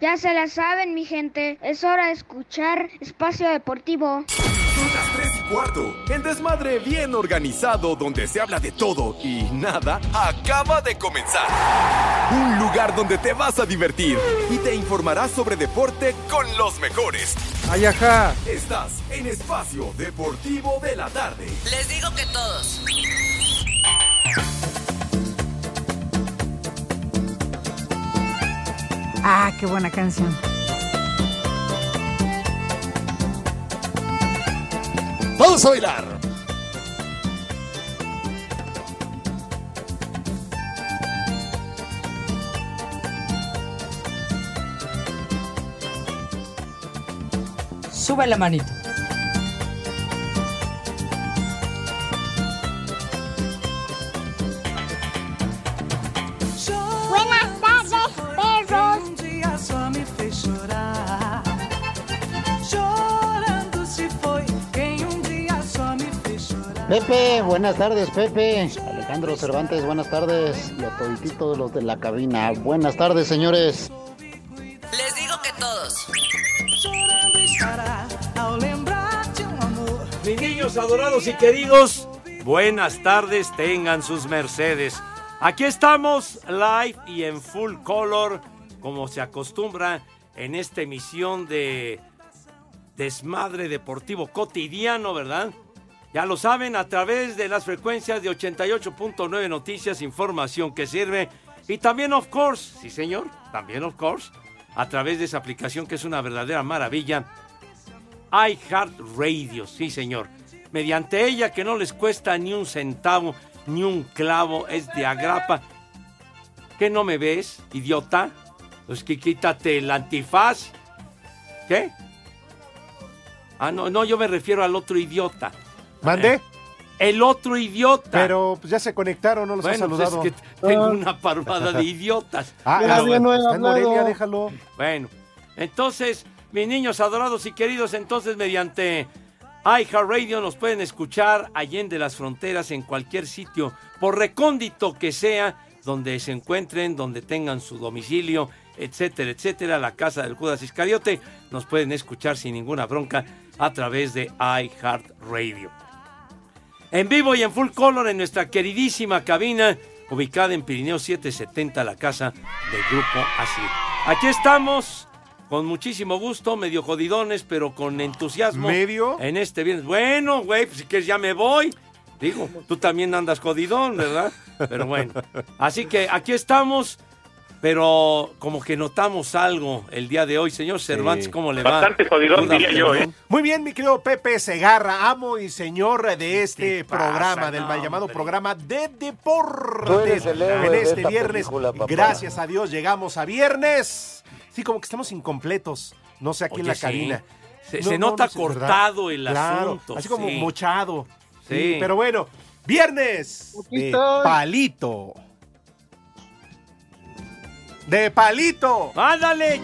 Ya se la saben, mi gente. Es hora de escuchar Espacio Deportivo. Son las 3 y cuarto. El desmadre bien organizado donde se habla de todo y nada acaba de comenzar. Un lugar donde te vas a divertir y te informarás sobre deporte con los mejores. Ay, ajá. Estás en Espacio Deportivo de la Tarde. Les digo que todos. Ah, qué buena canción. Vamos a bailar. Sube la manito. Pepe, buenas tardes, Pepe. Alejandro Cervantes, buenas tardes. Y a todititos los de la cabina. Buenas tardes, señores. Les digo que todos. Mis niños adorados y queridos, buenas tardes, tengan sus mercedes. Aquí estamos live y en full color, como se acostumbra en esta emisión de Desmadre Deportivo Cotidiano, ¿verdad? Ya lo saben, a través de las frecuencias de 88.9 Noticias, información que sirve. Y también, of course, sí señor, también, of course, a través de esa aplicación que es una verdadera maravilla, iHeartRadio, sí señor. Mediante ella que no les cuesta ni un centavo, ni un clavo, es de agrapa. ¿Qué no me ves, idiota? Pues que quítate el antifaz. ¿Qué? Ah, no, no, yo me refiero al otro idiota. ¿Mande? El otro idiota. Pero pues, ya se conectaron, no los bueno, ha pues saludado. es que tengo una parvada de idiotas. Ah, Pero ah, bueno. está en Morelia, déjalo. Bueno, entonces, mis niños adorados y queridos, entonces mediante iHeartRadio nos pueden escuchar allende las fronteras en cualquier sitio, por recóndito que sea, donde se encuentren, donde tengan su domicilio, etcétera, etcétera, la casa del Judas Iscariote, nos pueden escuchar sin ninguna bronca a través de iHeartRadio. En vivo y en full color en nuestra queridísima cabina, ubicada en Pirineo 770, la casa del Grupo Así. Aquí estamos, con muchísimo gusto, medio jodidones, pero con entusiasmo. ¿Medio? En este viernes. Bueno, güey, pues si quieres ya me voy. Digo, tú también andas jodidón, ¿verdad? Pero bueno. Así que aquí estamos, pero como que notamos algo el día de hoy. Señor Cervantes, ¿cómo le va? Bastante jodidón, diría yo. ¿eh? Muy bien, mi querido Pepe Segarra, amo y señor de este pasa? programa, del No, mal llamado hombre. programa de deportes. En de este viernes, película, gracias a Dios, llegamos a viernes. Sí, como que estamos incompletos. No sé, aquí en la sí. cabina. Se, No, se no, nota no sé, ¿verdad? cortado el Claro, asunto. Así como sí. mochado. Sí. Sí. Pero bueno, viernes de estoy. palito. De palito. ¡Ándale!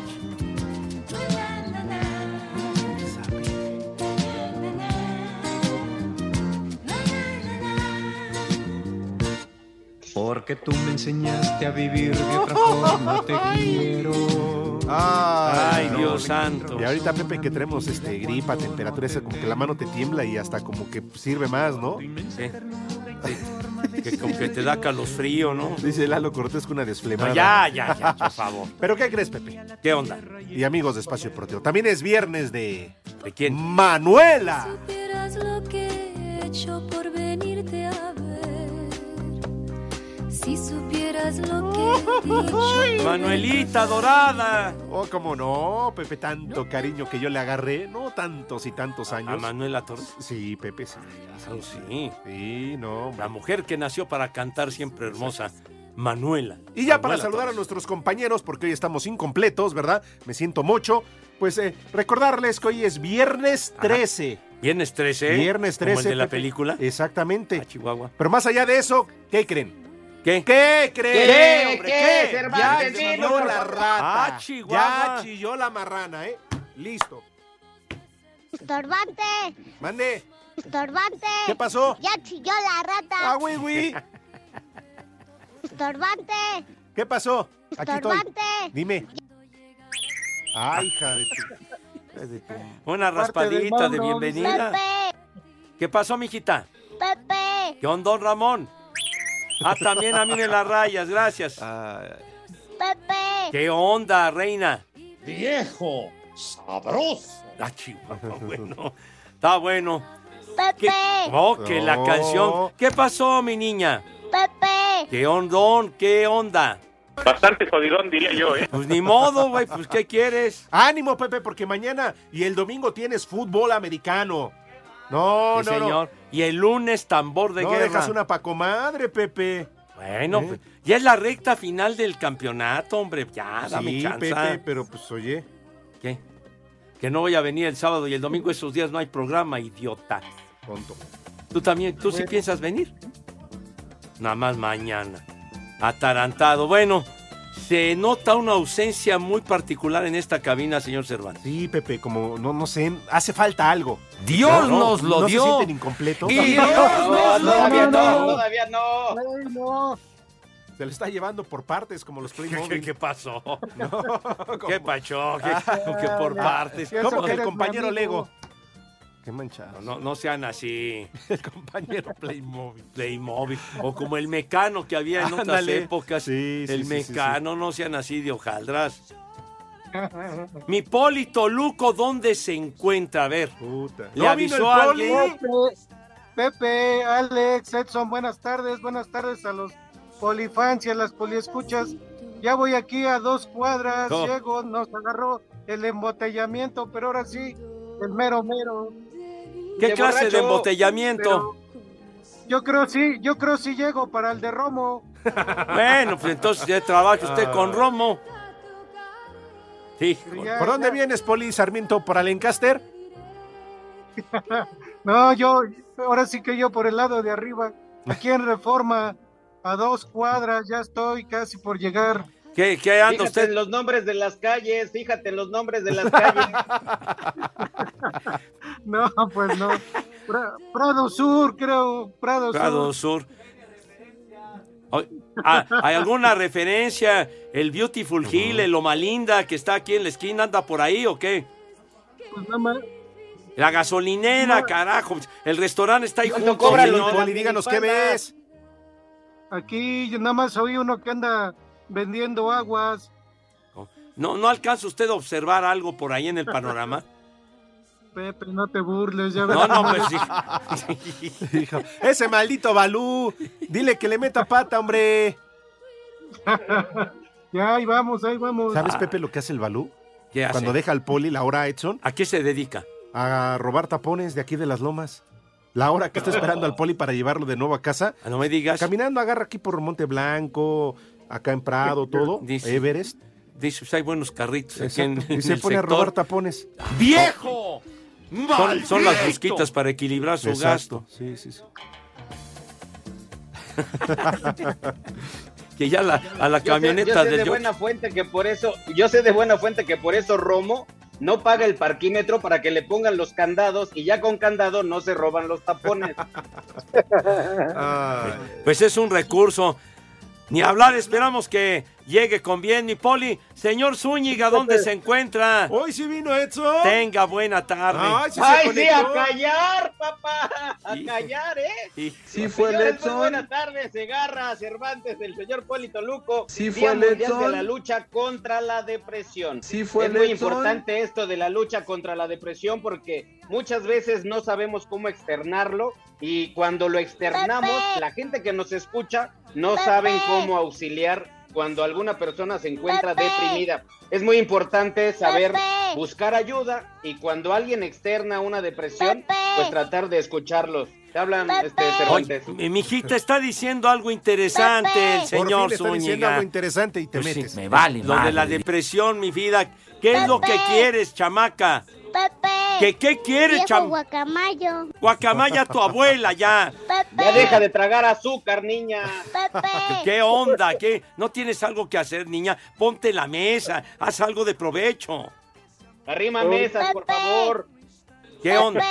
Porque tú me enseñaste a vivir de otra forma, te quiero. Ay, no. Dios santo. Y ahorita, Pepe, que tenemos este, gripa, temperatura, esa, como que la mano te tiembla y hasta como que sirve más, ¿no? Sí. Sí. Que como que te da calosfrío, ¿no? Dice Lalo Cortés con una desflemada. No, ya, ya, ya, por favor. ¿Pero qué crees, Pepe? ¿Qué onda? Y amigos de Espacio Deportivo. También es viernes de ¿De quién? Manuela. supieras lo que he hecho por venirte. Si supieras lo que he Manuelita dorada. Oh, cómo no, Pepe, tanto cariño que yo le agarré, no tantos y tantos A años. Manuela Torres. Sí, Pepe, sí. Oh, sí. Sí, no. hombre. La mujer que nació para cantar siempre hermosa. Manuela. Y ya para saludar a nuestros compañeros, porque hoy estamos incompletos, ¿verdad? Me siento mucho. Pues eh, recordarles que hoy es viernes 13. Viernes 13. Viernes 13. Como el de la Pepe. película. Exactamente. A Chihuahua. Pero más allá de eso, ¿qué creen? ¿Qué? ¿Qué creen? ¿Qué, hombre, qué, Ya chilló la rata. Ah, Chihuahua. Ya chilló la marrana, ¿eh? Listo. Estorbante, Mande. estorbante. ¿Qué pasó? Ya chilló la Ah, rata. güey, güey. Estorbante, ¿Qué pasó? Aquí estoy. estorbante. Dime. Ay, hija de tu... de tu- Una raspadita de bienvenida. ¿Qué pasó, mijita? Pepe, ¿Qué onda, don Ramón? Ah, también a mí me la rayas, gracias. Pepe. ¿Qué onda, reina? Viejo, sabroso. Ah, chihuahua, bueno. Está bueno. Pepe, ¿Qué? Oh, que la No. canción. ¿Qué pasó, mi niña? Pepe. ¿Qué ondón? ¿Qué onda? Bastante jodidón, diría yo, ¿eh? Pues ni modo, güey, pues ¿qué quieres? Ánimo, Pepe, porque mañana y el domingo tienes fútbol americano. No, Sí, no, no. señor. Y el lunes tambor de No guerra. dejas una pacomadre, Pepe. Bueno, ¿Eh? pues, ya es la recta final del campeonato, hombre. Ya, dame sí, chance. Pepe, pero pues oye. ¿Qué? Que no voy a venir el sábado y el domingo esos días no hay programa, idiota. Tonto. ¿Tú también, tú sí piensas venir? Nada más mañana. Atarantado. Bueno, se nota una ausencia muy particular en esta cabina, señor Cervantes. Sí, Pepe, como no, no sé, hace falta algo. Dios nos lo ¿No dio. se sienten incompletos? Y Dios nos lo Todavía no, dio. todavía no. Ay, no. Se le está llevando por partes como los Playmobil. ¿Qué, qué pasó? No, ¿Qué pachó? ¿Qué, que por partes? ¿Cómo Eso que que el compañero. Lego? Qué manchado. No, no sean así. El compañero Playmobil. Playmobil. O como el mecano que había en otras Ándale. épocas. Sí, sí, el sí, sí, mecano, no sean así de hojaldras. Mi Polito Luco, ¿dónde se encuentra? A ver, Puta. ¿le ¿No avisó a poli? alguien? Pepe, Pepe, Alex, Edson, buenas tardes, buenas tardes a los polifans y a las poliescuchas. Ya voy aquí a dos cuadras, llego, nos agarró el embotellamiento, pero ahora sí, el mero mero. ¿Qué De clase de embotellamiento? Yo creo sí, yo creo sí llego para el de Romo. Bueno, pues entonces ya trabaja usted con Romo. Sí, Ya, ¿Por dónde vienes, Poli Sarmiento? ¿Por Alencaster? No, yo, ahora sí que yo por el lado de arriba, aquí en Reforma, a dos cuadras, ya estoy casi por llegar. ¿Qué, qué anda Fíjate usted? en los nombres de las calles, fíjate en los nombres de las calles. No, pues no. Pra- Prado Sur, creo, Prado, Prado Sur. Ah, ¿Hay alguna referencia? ¿El Beautiful Hill, el Loma Linda, que está aquí en la esquina, anda por ahí o qué? Pues nada más. La gasolinera, carajo. El restaurante está ahí ¿Cuánto junto. las Poli, díganos qué ves. Aquí yo nada más oí uno que anda vendiendo aguas. ¿No, ¿No alcanza usted a observar algo por ahí en el panorama? Pepe, no te burles, ya ves No, no, pues sí. Hijo, ese maldito Balú. Dile que le meta pata, hombre. Ya, ahí vamos, ahí vamos. ¿Sabes, Pepe, lo que hace el Balú? ¿Qué hace? Cuando deja al Poli, la hora Edson, ¿A qué se dedica? a robar tapones de aquí de las lomas. La hora que está esperando al Poli para llevarlo de nuevo a casa. Ah, No me digas. Caminando, agarra aquí por Monte Blanco, acá en Prado, todo. Dice- Everest. Dice, pues hay buenos carritos aquí en, Exacto. en Y se el pone a robar tapones. ¡Viejo! Son, son las busquitas para equilibrar su gasto. Sí, sí, sí. Que ya la, a la Yo sé, camioneta yo sé de buena fuente que por eso, yo sé de buena fuente que por eso Romo no paga el parquímetro para que le pongan los candados y ya con candado no se roban los tapones. Pues es un recurso. Ni hablar, esperamos que llegue con bien mi poli. Señor Zúñiga, ¿dónde se encuentra? Hoy sí vino Edson. Tenga buena tarde. Ay, sí se ¡Ay, sí, a callar, papá! ¡A callar, eh! Sí fue el muy Edson. buenas tardes, Segarra, Cervantes, el señor Polito Luco. Sí fue el Edson. de la lucha contra la depresión. Sí fue es el muy Edson. importante esto de la lucha contra la depresión porque muchas veces no sabemos cómo externarlo y cuando lo externamos, Pepe. la gente que nos escucha no Pepe. saben cómo auxiliar cuando alguna persona se encuentra Pepe. deprimida. Es muy importante saber Pepe. buscar ayuda y cuando alguien externa una depresión, Pepe. pues tratar de escucharlos. Te hablan este Oye, Cervantes. mi mijita está diciendo algo interesante Pepe. el Por fin señor está diciendo algo interesante y te Pues sí, metes. me vale Lo de la depresión, mi vida. ¿Qué es lo que quieres, chamaca? Pepe. ¿Qué, qué quieres, Viejo cham... guacamayo. Guacamaya tu abuela ya. Pepe. Ya deja de tragar azúcar, niña. Pepe. ¿Qué onda? ¿Qué? ¿No tienes algo que hacer, niña? Ponte la mesa, haz algo de provecho. Arrima mesas, por Pepe. favor. ¿Qué onda?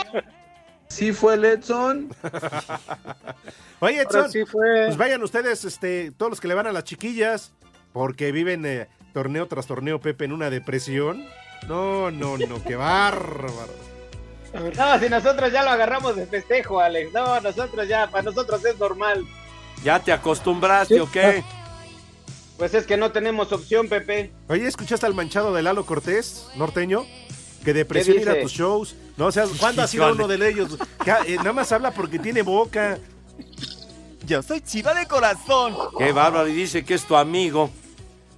Sí fue el Edson. Oye, Edson, sí fue. pues vayan ustedes, este, todos los que le van a las chiquillas, porque viven eh, torneo tras torneo, Pepe, en una depresión. No, no, no, qué bárbaro. No, si nosotros ya lo agarramos de festejo, Alex. No, nosotros ya, para nosotros es normal. ¿Ya te acostumbraste o qué? Pues es que no tenemos opción, Pepe. Oye, ¿escuchaste al manchado de Lalo Cortés, norteño? Que depresión ir a tus shows. No, o sea, ¿cuándo ha sido uno de ellos? Que, eh, nada más habla porque tiene boca. Yo soy chiva de corazón. Qué bárbaro, y dice que es tu amigo.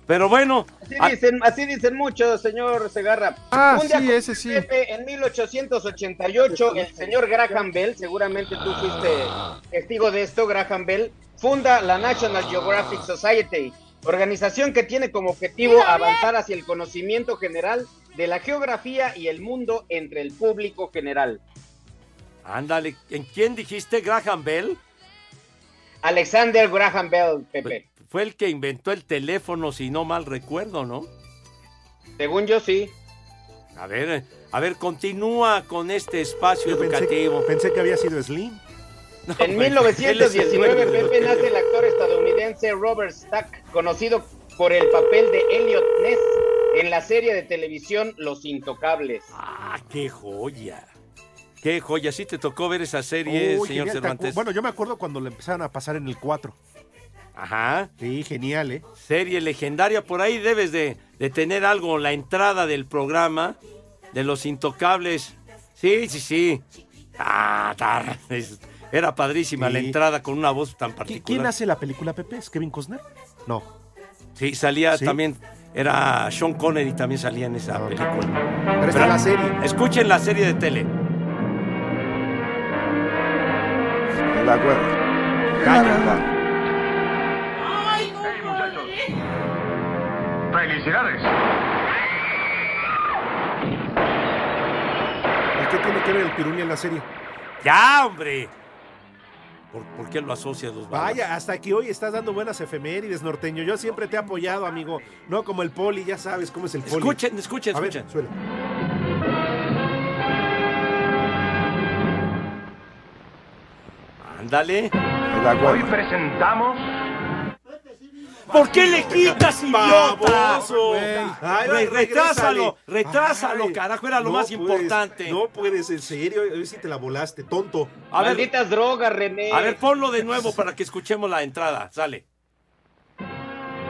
Pero bueno, Así dicen, así dicen muchos, señor Segarra. Ah, Un día sí, ese sí. Pepe, en 1888, el señor Graham Bell, seguramente tú fuiste testigo de esto, Graham Bell, funda la National Geographic Society, organización que tiene como objetivo avanzar hacia el conocimiento general de la geografía y el mundo entre el público general. ándale, ¿en quién dijiste Graham Bell? Alexander Graham Bell, Pepe. Fue el que inventó el teléfono, si no mal recuerdo, ¿no? Según yo, sí. A ver, a ver, continúa con este espacio Yo educativo. pensé que había sido Slim. No, En güey, él es el 1919, dueño de los Pepe, nace el actor estadounidense Robert Stack, conocido por el papel de Elliot Ness en la serie de televisión Los Intocables. Ah, qué joya. Qué joya. Sí te tocó ver esa serie, Uy, señor genial, ¿te acu- Cervantes. Bueno, yo me acuerdo cuando le empezaron a pasar en el 4. Ajá. Sí, genial, ¿eh? Serie legendaria. Por ahí debes de, de tener algo, la entrada del programa de Los Intocables. Sí, sí, sí. Ah, tar- es- era padrísima Sí. la entrada con una voz tan ¿Qui- particular. ¿Quién hace la película, Pepe? ¿Es Kevin Costner? No. Sí, salía ¿Sí? también, era Sean Connery también salía en esa película. Pero está la serie. Escuchen la serie de tele. De acuerdo. Felicidades. ¿Y qué tiene que ver el piruni en la serie? ¡Ya, hombre! ¿Por, por qué lo asocias los Vaya, hasta que hoy estás dando buenas efemérides, norteño. Yo siempre te he apoyado, amigo. No como el poli, ya sabes cómo es el poli. Escuchen, escuchen, A ver, escuchen. Ándale. Hoy presentamos ¿Por qué le quitas, idiota? Ay, ay, retrásalo, retrásalo, Ay, carajo, era lo no más puedes, importante. No puedes, en serio. Hoy sí te la volaste, tonto. A ver, Malditas drogas, René. a ver, ponlo de nuevo para que escuchemos la entrada. Sale.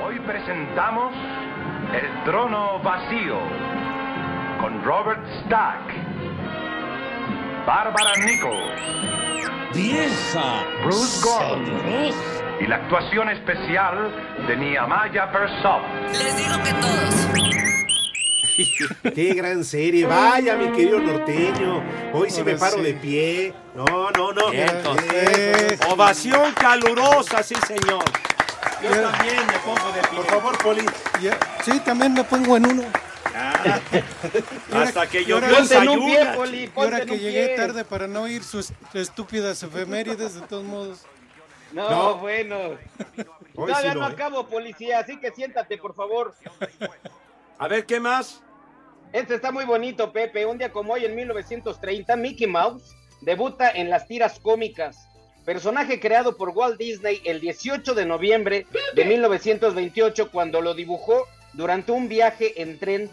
Hoy presentamos El trono vacío con Robert Stack, Bárbara Nichols, Bruce Gordon y la actuación especial de Nehemiah Persop. Les digo que todos. Qué gran serie. Vaya, mi querido norteño. Hoy sí me paro sí. de pie. No, no, no. Eh, Ovación calurosa, sí, señor. Yo también me pongo de pie. Por favor, Poli. Sí, también me pongo en uno. Hasta que yo ponte ahora que llegué tarde para no oír sus estúpidas efemérides, de todos modos. No, No. bueno. Hoy Todavía sí no no, ¿eh? acabo, policía, así que siéntate, por favor. A ver, ¿qué más? Este está muy bonito, Pepe. Un día como hoy, en 1930, Mickey Mouse debuta en las tiras cómicas. Personaje creado por Walt Disney el 18 de noviembre de 1928, cuando lo dibujó durante un viaje en tren.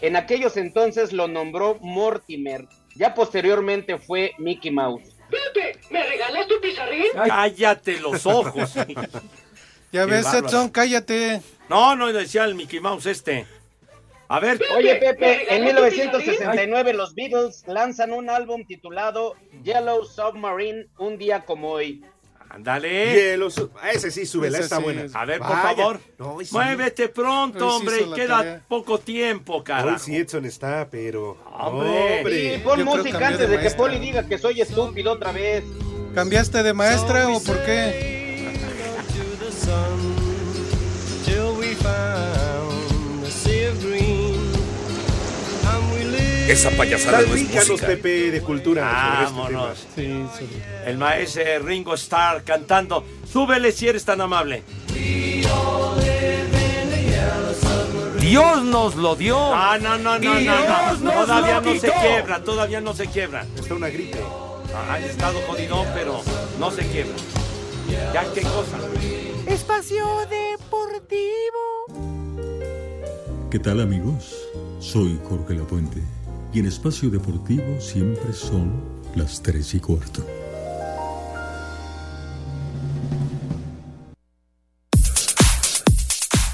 En aquellos entonces lo nombró Mortimer. Ya posteriormente fue Mickey Mouse. Cállate los ojos. Ya ves, bárbaro. Edson, cállate. No, no decía el Mickey Mouse este. A ver, Oye, Pepe, en 1969 los Beatles lanzan un álbum titulado Yellow Submarine, un día como hoy. Ándale. Ah, ese sí, súbela, Ese está sí buena. A ver, por Vaya. favor. No, sí. Muévete pronto, Hoy sí hombre. la Queda tarea. poco tiempo, carajo. Hoy sí Edson está, pero... Hombre. Hombre. Pon Yo música antes de de que. Poli diga que soy estúpido otra vez. ¿Cambiaste de maestra o por qué? Esa payasada no es música. Pepe, de cultura. este Vámonos. Sí, sí. El maestro Ringo Starr cantando. Súbele si eres tan amable. Dios nos lo dio. Ah, no, no, no, no, Dios no. Todavía no se quiebra, todavía no se quiebra. Está una gripe. Ah, Ha estado jodidón, pero no se quiebra. Ya, qué cosa. Espacio Deportivo. ¿Qué tal amigos? Soy Jorge Lapuente en Espacio Deportivo siempre son las 3 y cuarto.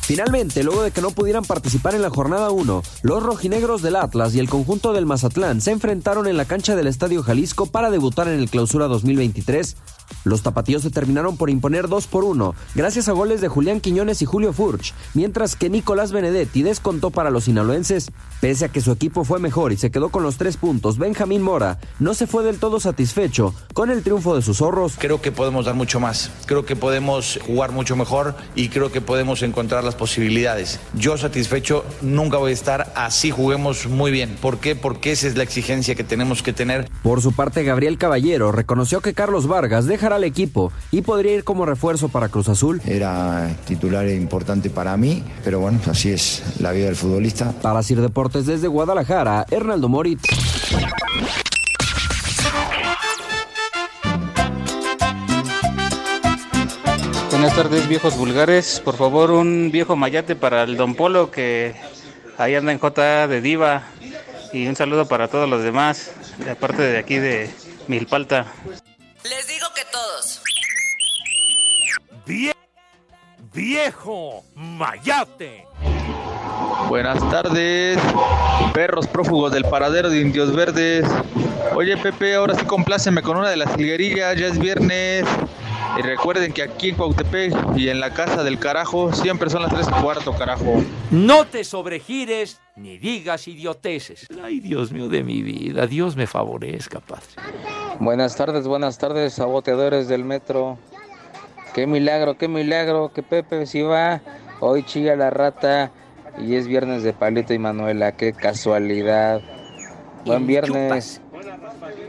Finalmente, luego de que no pudieran participar en la jornada 1, los rojinegros del Atlas y el conjunto del Mazatlán se enfrentaron en la cancha del Estadio Jalisco para debutar en el Clausura 2023. Los tapatíos se terminaron por imponer 2 por 1, gracias a goles de Julián Quiñones y Julio Furch, mientras que Nicolás Benedetti descontó para los sinaloenses. Pese a que su equipo fue mejor y se quedó con los tres puntos, Benjamín Mora no se fue del todo satisfecho con el triunfo de sus zorros. Creo que podemos dar mucho más, creo que podemos jugar mucho mejor y creo que podemos encontrar las posibilidades. Yo satisfecho nunca voy a estar así juguemos muy bien. ¿Por qué? Porque esa es la exigencia que tenemos que tener. Por su parte, Gabriel Caballero reconoció que Carlos Vargas dejará al equipo y podría ir como refuerzo para Cruz Azul. Era titular importante para mí, pero bueno, así es la vida del futbolista. Para Sir Deportes desde Guadalajara, Hernaldo Moritz. Buenas tardes, viejos vulgares. Por favor, un viejo mayate para el Don Polo que ahí anda en J de Diva. Y un saludo para todos los demás, de aparte de aquí de Milpalta. Les. Vie- viejo Mayate. Buenas tardes, perros prófugos del paradero de Indios Verdes. Oye Pepe, ahora sí compláceme con una de las jilguerillas, ya es viernes. Y recuerden que aquí en Cuautepec y en la casa del carajo siempre son las 3 y cuarto, carajo. No te sobregires ni digas idioteces. Ay, Dios mío de mi vida, Dios me favorezca, Padre. Buenas tardes, buenas tardes, saboteadores del metro. Qué milagro, qué milagro, que Pepe si va. Hoy chilla la rata y es viernes de Palito y Manuela, qué casualidad. Buen viernes,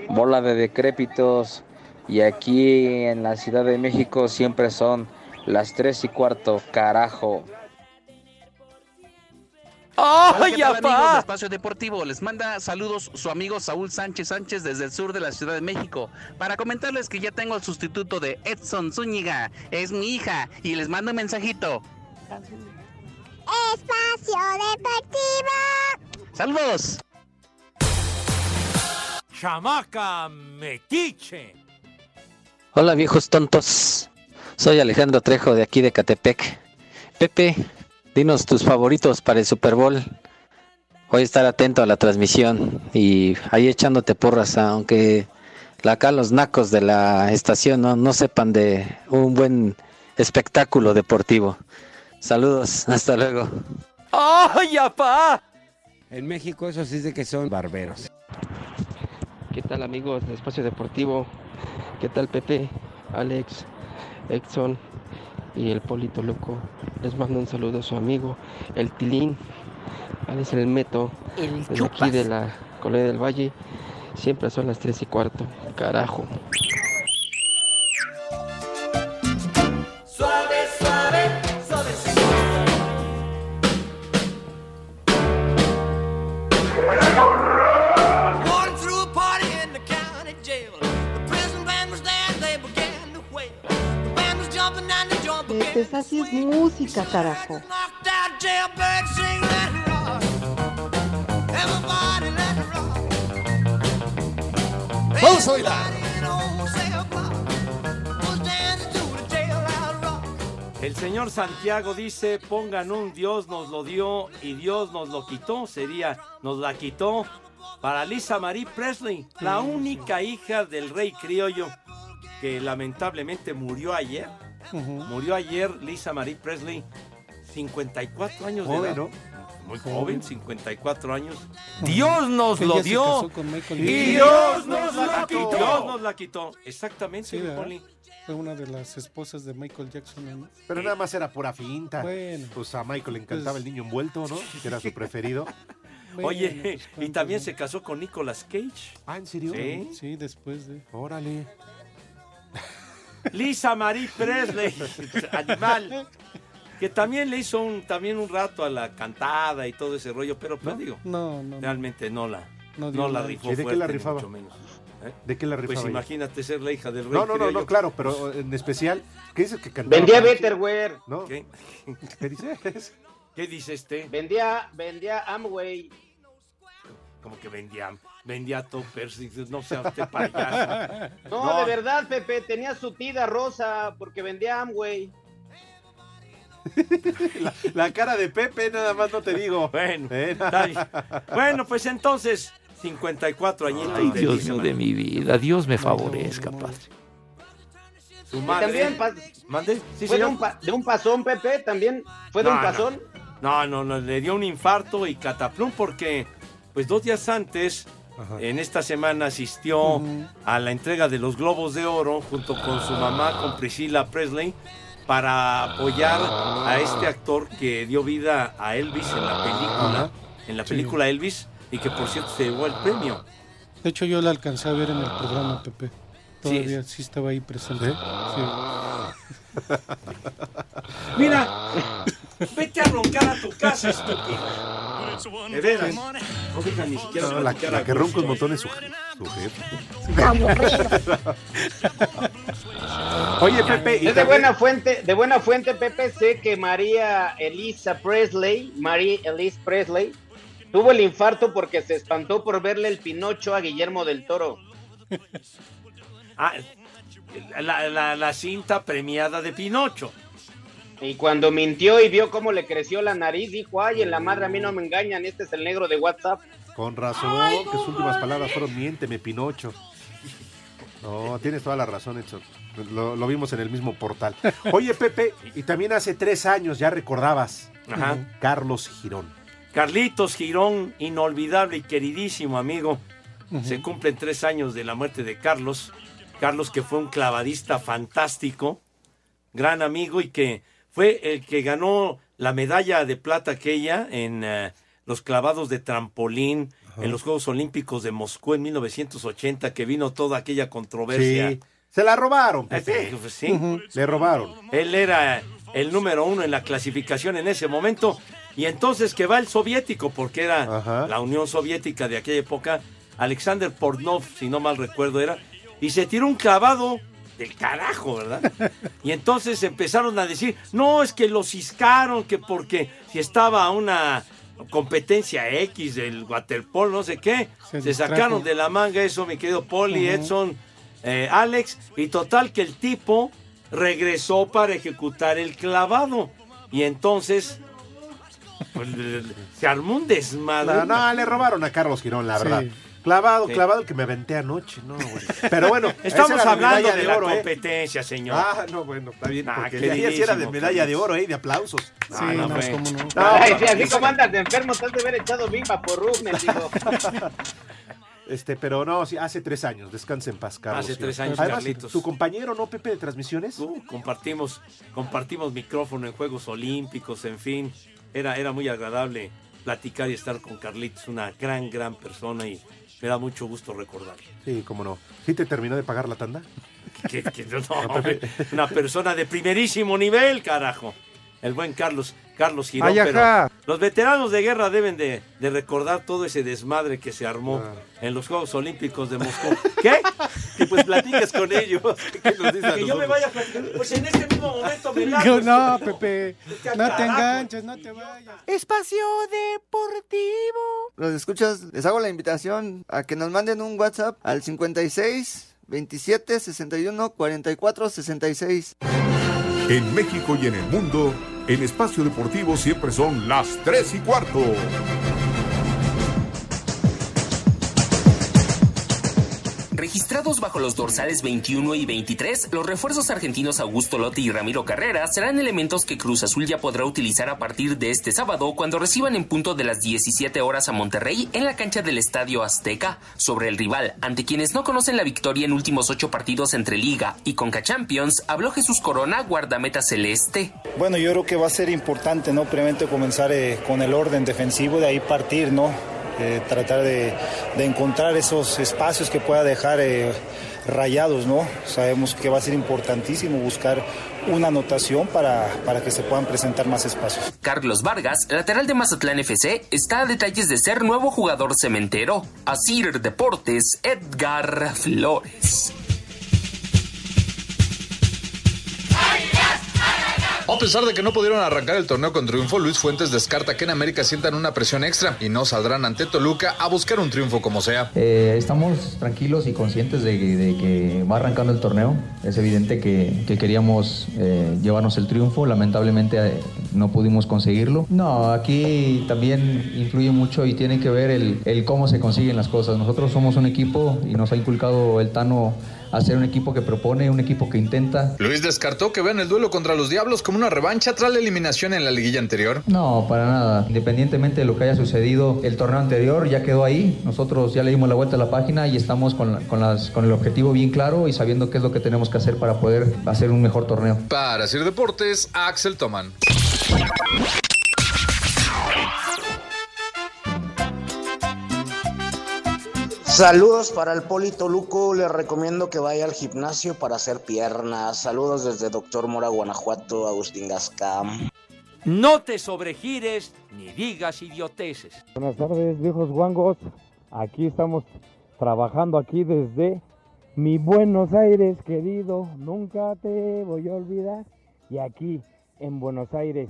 bola de decrépitos. Y aquí en la Ciudad de México siempre son las tres y cuarto, carajo. ¡Ay, ¿Qué tal, amigos de apá! Espacio Deportivo? Les manda saludos su amigo Saúl Sánchez Sánchez desde el sur de la Ciudad de México para comentarles que ya tengo el sustituto de Edson Zúñiga. Es mi hija y les mando un mensajito. Espacio Deportivo. ¡Saludos! Chamaca metiche. Hola viejos tontos, soy Alejandro Trejo de aquí de Catepec. Pepe, dinos tus favoritos para el Super Bowl. Voy a estar atento a la transmisión y ahí echándote porras, aunque la- acá los nacos de la estación no, no sepan de un buen espectáculo deportivo. Saludos, hasta luego. ¡Ay, apá! En México eso sí es de que son barberos. ¿Qué tal amigos de Espacio Deportivo? ¿Qué tal Pepe, Alex, Exxon y el Polito Loco? Les mando un saludo a su amigo, el Tilín, Alex el Meto, desde aquí de la Colonia del Valle. Siempre son las 3 y cuarto, carajo. Cell block was dancing to the jailhouse rock. El señor Santiago dice, pongan un Dios nos lo dio y Dios nos lo quitó, sería, nos la quitó para Lisa Marie Presley, la única hija del rey criollo que lamentablemente murió ayer. Murió ayer Lisa Marie Presley, 54 años de Joven, edad. ¿no? Muy Joven. joven, 54 años. Dios nos Ella lo dio. Y. Dios nos la quitó. Dios nos la quitó. Exactamente, Sí. Fue una de las esposas de Michael Jackson. ¿no? Pero nada más era pura finta. Bueno. Pues a Michael le encantaba Pues- el niño envuelto, ¿no? Que era su preferido. Oye, y también se casó con Nicolas Cage. Ah, ¿en serio? Sí. Sí, después de. Órale. Lisa Marie Presley, animal. Que también le hizo un, también un rato a la cantada y todo ese rollo, pero pues digo, No, no. no. realmente no la, No la rifó ¿Y de qué fuerte, la ni rifaba? mucho menos. ¿Eh? ¿De qué la Pues rifaba ella? imagínate ser la hija del rey. No, no, no, no, claro, pero en especial, ¿qué dices que cantaba? Vendía? Betterware. ¿No? ¿Qué? ¿Qué dices? ¿Qué dice este? Vendía, vendía Amway. como que vendía, vendía toppers. y dices, No sea usted payaso. No, de verdad, Pepe, tenía su tida rosa porque vendía Amway. La, la cara de Pepe, nada más no te digo. Bueno, Eh, bueno, pues entonces, 54 añitos. Ay, Dios mío de mi vida, Dios me favorezca, padre. Su Y madre. ¿Mande? Sí, fue de un, de un pasón, Pepe, también. ¿Fue de No, un no. pasón? No, no, no, le dio un infarto y cataplum porque, pues dos días antes, en esta semana asistió a la entrega de los Globos de Oro junto con su mamá, con Priscilla Presley, para apoyar a este actor que dio vida a Elvis en la película, en la Sí. película Elvis, y que por cierto se llevó el premio. De hecho, yo la alcancé a ver en el programa, Pepe. Todavía sí, estaba ahí presente. Sí. Mira, vete a roncar a tu casa, estúpido. De veras. No deja ni siquiera No, la, la que ronca un montón es su, su jefe. Oye, Pepe, y es de buena fuente, de buena fuente, Pepe, sé que María Elisa Presley, María Elise Presley, tuvo el infarto porque se espantó por verle el Pinocho a Guillermo del Toro. Ah, la, la- la cinta premiada de Pinocho. Y cuando mintió y vio cómo le creció la nariz, dijo, ay, en la madre a mí no me engañan, este es el negro de WhatsApp. Con razón, que sus últimas palabras fueron miénteme, Pinocho. No, tienes toda la razón, Edson. Lo, lo vimos en el mismo portal. Oye, Pepe, y también hace tres años ya recordabas. Ajá. Carlos Girón. Carlitos Girón, inolvidable y queridísimo amigo. Se cumplen tres años de la muerte de Carlos. Carlos que fue un clavadista fantástico, gran amigo y que fue el que ganó la medalla de plata aquella en eh, los clavados de trampolín en los Juegos Olímpicos de Moscú en 1980, que vino toda aquella controversia. Sí. Se la robaron, sí, pues. Le robaron. Él era el número uno en la clasificación en ese momento. Y entonces que va el soviético, porque era la Unión Soviética de aquella época, Alexander Portnov, si no mal recuerdo era, y se tiró un clavado del carajo, ¿verdad? Y entonces empezaron a decir, no, es que lo ciscaron, que porque si estaba una competencia X del waterpolo, no sé qué, Se sacaron de la manga eso, mi querido Poli, Ujú. Edson, eh, Alex, y total que el tipo regresó para ejecutar el clavado. Y entonces pues, se armó un desmadre. No, no, le robaron a Carlos Girón, la Sí. verdad. Clavado, Sí. clavado el que me aventé anoche, no, güey. Pero bueno, Estamos hablando de, la oro, ¿eh? competencia, señor. Ah, no, bueno, está bien, Ah, porque sí era de medalla de oro, ¿eh? De aplausos. Sí, no, no, fue. cómo no. No, Ay, sí, así como andas de enfermo, te has de haber echado bimba por Ruf, mendigo. Este, pero no, sí, hace tres años, descansa en paz, Carlos. Hace tres años, Además, Carlitos. tu compañero, ¿no, Pepe, de transmisiones? Uh, compartimos, compartimos micrófono en Juegos Olímpicos, en fin. Era, era muy agradable platicar y estar con Carlitos, una gran, gran persona y me da mucho gusto recordarlo. Sí, cómo no. ¿Sí te terminó de pagar la tanda? Que- que- no, hombre, una persona de primerísimo nivel, carajo. El buen Carlos, Carlos Girón. Ay, pero los veteranos de guerra deben de, de recordar todo ese desmadre que se armó Ah. en los Juegos Olímpicos de Moscú. ¿Qué? Que pues platiques con ellos. ¿Qué nos dice a que yo me vaya a platicar. Pues en este mismo momento me largo. no, Pepe, no te enganches, no te vayas. Espacio Deportivo. Los escuchas, les hago la invitación a que nos manden un WhatsApp al 56 27 61 44 66. En México y en el mundo, en Espacio Deportivo siempre son las 3 y cuarto. Registrados bajo los dorsales 21 y 23, los refuerzos argentinos Augusto Lotti y Ramiro Carrera serán elementos que Cruz Azul ya podrá utilizar a partir de este sábado cuando reciban en punto de las 17 horas a Monterrey en la cancha del Estadio Azteca. Sobre el rival, ante quienes no conocen la victoria en últimos ocho partidos entre Liga y Conca Champions, habló Jesús Corona, guardameta celeste. Bueno, yo creo que va a ser importante, ¿no? Primeramente comenzar eh, con el orden defensivo, de ahí partir, ¿no? Tratar de, de encontrar esos espacios que pueda dejar eh, rayados, ¿no? Sabemos que va a ser importantísimo buscar una anotación para, para que se puedan presentar más espacios. Carlos Vargas, lateral de Mazatlán FC, está a detalles de ser nuevo jugador cementero. Asir Deportes, Edgar Flores. A pesar de que no pudieron arrancar el torneo con triunfo, Luis Fuentes descarta que en América sientan una presión extra y no saldrán ante Toluca a buscar un triunfo como sea. Eh, estamos tranquilos y conscientes de, que- va arrancando el torneo. Es evidente que, que queríamos eh, llevarnos el triunfo, lamentablemente eh, no pudimos conseguirlo. No, aquí también influye mucho y tiene que ver el, el cómo se consiguen las cosas. Nosotros somos un equipo y nos ha inculcado el Tano a ser un equipo que propone, un equipo que intenta. Luis descartó que vean el duelo contra los Diablos como una revancha tras la eliminación en la liguilla anterior. No, para nada. Independientemente de lo que haya sucedido, el torneo anterior ya quedó ahí. Nosotros ya le dimos la vuelta a la página y estamos con, con las, con el objetivo bien claro y sabiendo qué es lo que tenemos que hacer para poder hacer un mejor torneo. Para Sir Deportes, Axel Toman. Saludos para el Polito Luco, les recomiendo que vaya al gimnasio para hacer piernas. Saludos desde Doctor Mora, Guanajuato, Agustín Gascam. No te sobregires ni digas idioteces. Buenas tardes, viejos guangos. Aquí estamos trabajando aquí desde mi Buenos Aires, querido. Nunca te voy a olvidar. Y aquí en Buenos Aires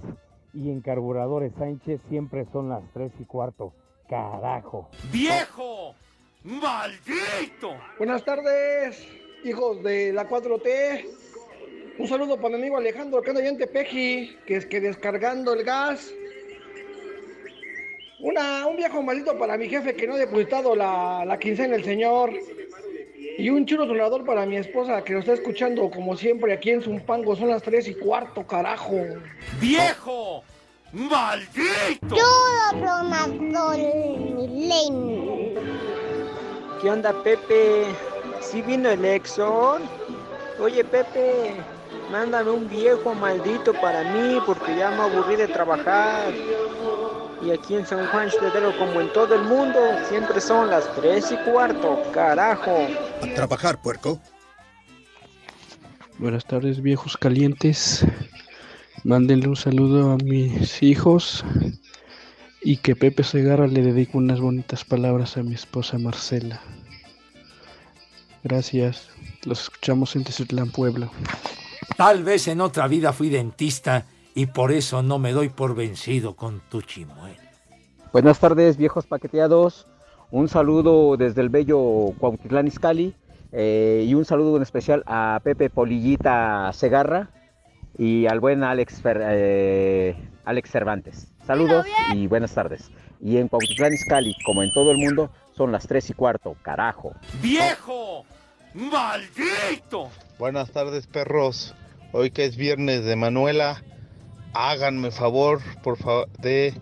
y en Carburadores Sánchez siempre son las tres y cuarto. Carajo. ¡Viejo! ¡Maldito! Buenas tardes, hijos de la 4T. Un saludo para mi amigo Alejandro, que anda allá en Tepeji, que es que descargando el gas. Una, un viejo maldito para mi jefe que no ha depositado la, la quincena el señor. Y un chulo sonador para mi esposa que lo está escuchando como siempre aquí en Zumpango. Son las 3 y cuarto, carajo. ¡Viejo! ¡Maldito! Todo. ¿Qué onda, Pepe? ¿Sí vino el Exxon? Oye, Pepe, mándame un viejo maldito para mí porque ya me aburrí de trabajar. Y aquí en San Juan Chedero, como en todo el mundo, siempre son las tres y cuarto, carajo. A trabajar, puerco. Buenas tardes, viejos calientes. Mándenle un saludo a mis hijos y que Pepe Segarra le dedique unas bonitas palabras a mi esposa Marcela. Gracias. Los escuchamos en Teciutlán, Puebla. Tal vez en otra vida fui dentista y por eso no me doy por vencido con tu chimuelo. Buenas tardes, viejos paqueteados. Un saludo desde el bello Cuautitlán Izcalli eh, y un saludo en especial a Pepe Polillita Segarra y al buen Alex, Fer- eh, Alex Cervantes. Saludos y buenas tardes. Y en Cuautitlán Izcalli, como en todo el mundo, son las 3 y cuarto, carajo. ¡Viejo! ¡Maldito! Buenas tardes, perros. Hoy que es viernes de Manuela, háganme favor, por favor, de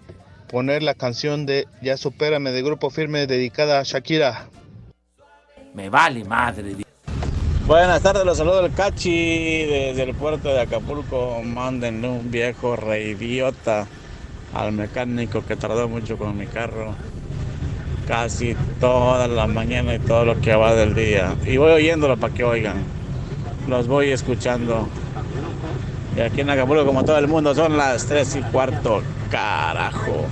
poner la canción de Ya supérame de Grupo Firme dedicada a Shakira. Me vale madre. Buenas tardes, los saludo el Cachi desde el puerto de Acapulco. Mándenle un viejo reidiota al mecánico que tardó mucho con mi carro. Casi toda la mañana y todo lo que va del día. Y voy oyéndolo para que oigan. Los voy escuchando. Y aquí en Acapulco, como todo el mundo, son las tres y cuarto. Carajo.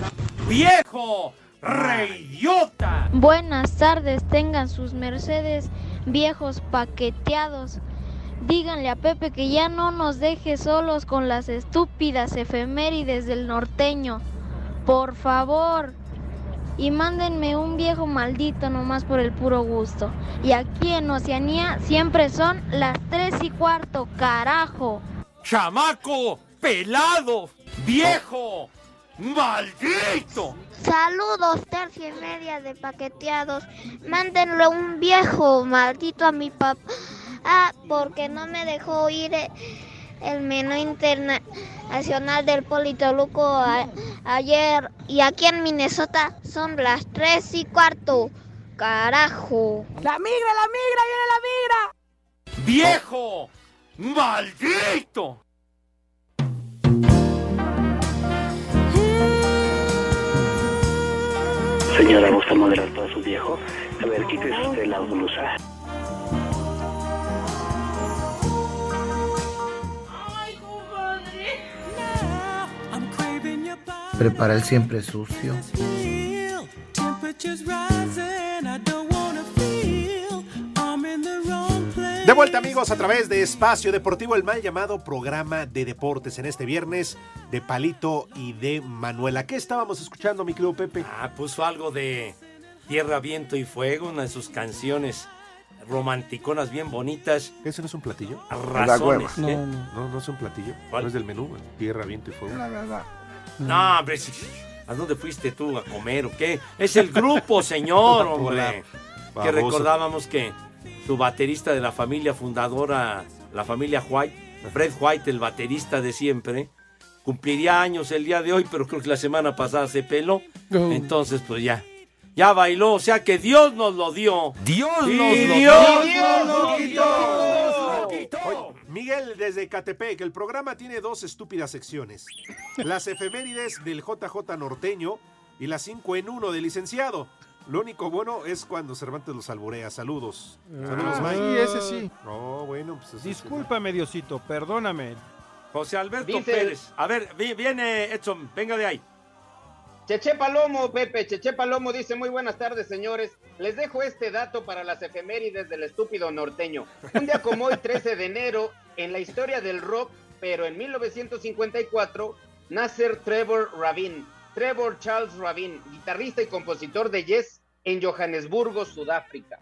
¡Viejo! ¡Reyota! Buenas tardes, tengan sus mercedes viejos paqueteados. Díganle a Pepe que ya no nos deje solos con las estúpidas efemérides del norteño. Por favor. Y mándenme un viejo maldito nomás por el puro gusto. Y aquí en Oceanía siempre son las tres y cuarto, carajo. ¡Chamaco! ¡Pelado! ¡Viejo! ¡Maldito! Saludos, tercia y media de paqueteados. Mándenle un viejo maldito a mi papá ah, porque no me dejó oír eh, el menú internacional del Polito Luco a- ayer. Y aquí en Minnesota son las tres y cuarto. Carajo. ¡La migra, la migra, viene la migra! ¡Viejo! ¡Maldito! Señora, ¿gusta moderar todo su viejo? A ver, quítese usted la blusa. Prepara el siempre sucio. De vuelta amigos a través de Espacio Deportivo, el mal llamado programa de deportes en este viernes de Palito y de Manuela. ¿Qué estábamos escuchando, mi querido Pepe? Ah, puso algo de Tierra, Viento y Fuego, una de sus canciones romanticonas bien bonitas. ¿Ese no es un platillo? Razones. No, ¿eh? no, no, no es un platillo. ¿Cuál? No es del menú, Tierra, Viento y Fuego. No, hombre, ¿a dónde fuiste tú a comer o qué? Es el grupo, señor, hombre. Que recordábamos que su baterista de la familia fundadora, la familia White, Fred White, el baterista de siempre, cumpliría años el día de hoy, pero creo que la semana pasada se peló. Entonces, pues ya. Ya bailó, o sea que Dios nos lo dio. Dios Y nos lo Dios dio. nos lo quitó. Oye, Miguel, desde Catepec, el programa tiene dos estúpidas secciones. Las efemérides del JJ norteño y las 5 en 1 del licenciado. Lo único bueno es cuando Cervantes los alburea. Saludos. Saludos, Ah, Mike. sí, ese sí. No, bueno, pues eso Discúlpame, Diosito, perdóname. José Alberto Dice- Pérez. A ver, vi- viene Edson, venga de ahí. Cheche Palomo, Pepe, Cheche Palomo dice muy buenas tardes, señores. Les dejo este dato para las efemérides del estúpido norteño. Un día como hoy, 13 de enero, en la historia del rock, pero en 1954, nace Trevor Rabin. Trevor Charles Rabin, guitarrista y compositor de Yes en Johannesburgo, Sudáfrica.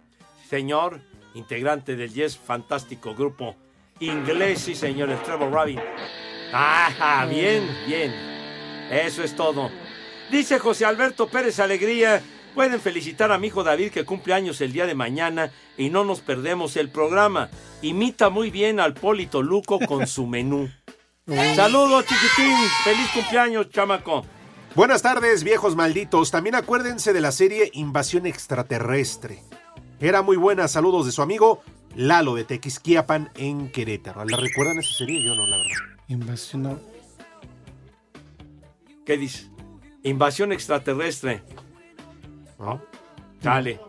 Señor, integrante del Yes, fantástico grupo inglés, sí, señor, el Trevor Rabin. Ajá, bien, bien. Eso es todo. Dice José Alberto Pérez Alegría. Pueden felicitar a mi hijo David que cumple años el día de mañana y no nos perdemos el programa. Imita muy bien al Polito Luco con su menú. Saludos, chiquitín. Feliz cumpleaños, chamaco. Buenas tardes, viejos malditos. También acuérdense de la serie Invasión Extraterrestre. Era muy buena. Saludos de su amigo Lalo de Tequisquiapan en Querétaro. ¿La recuerdan esa serie? Yo no, la verdad. Invasión. no. ¿Qué dice? Invasión extraterrestre. ¿No? Dale.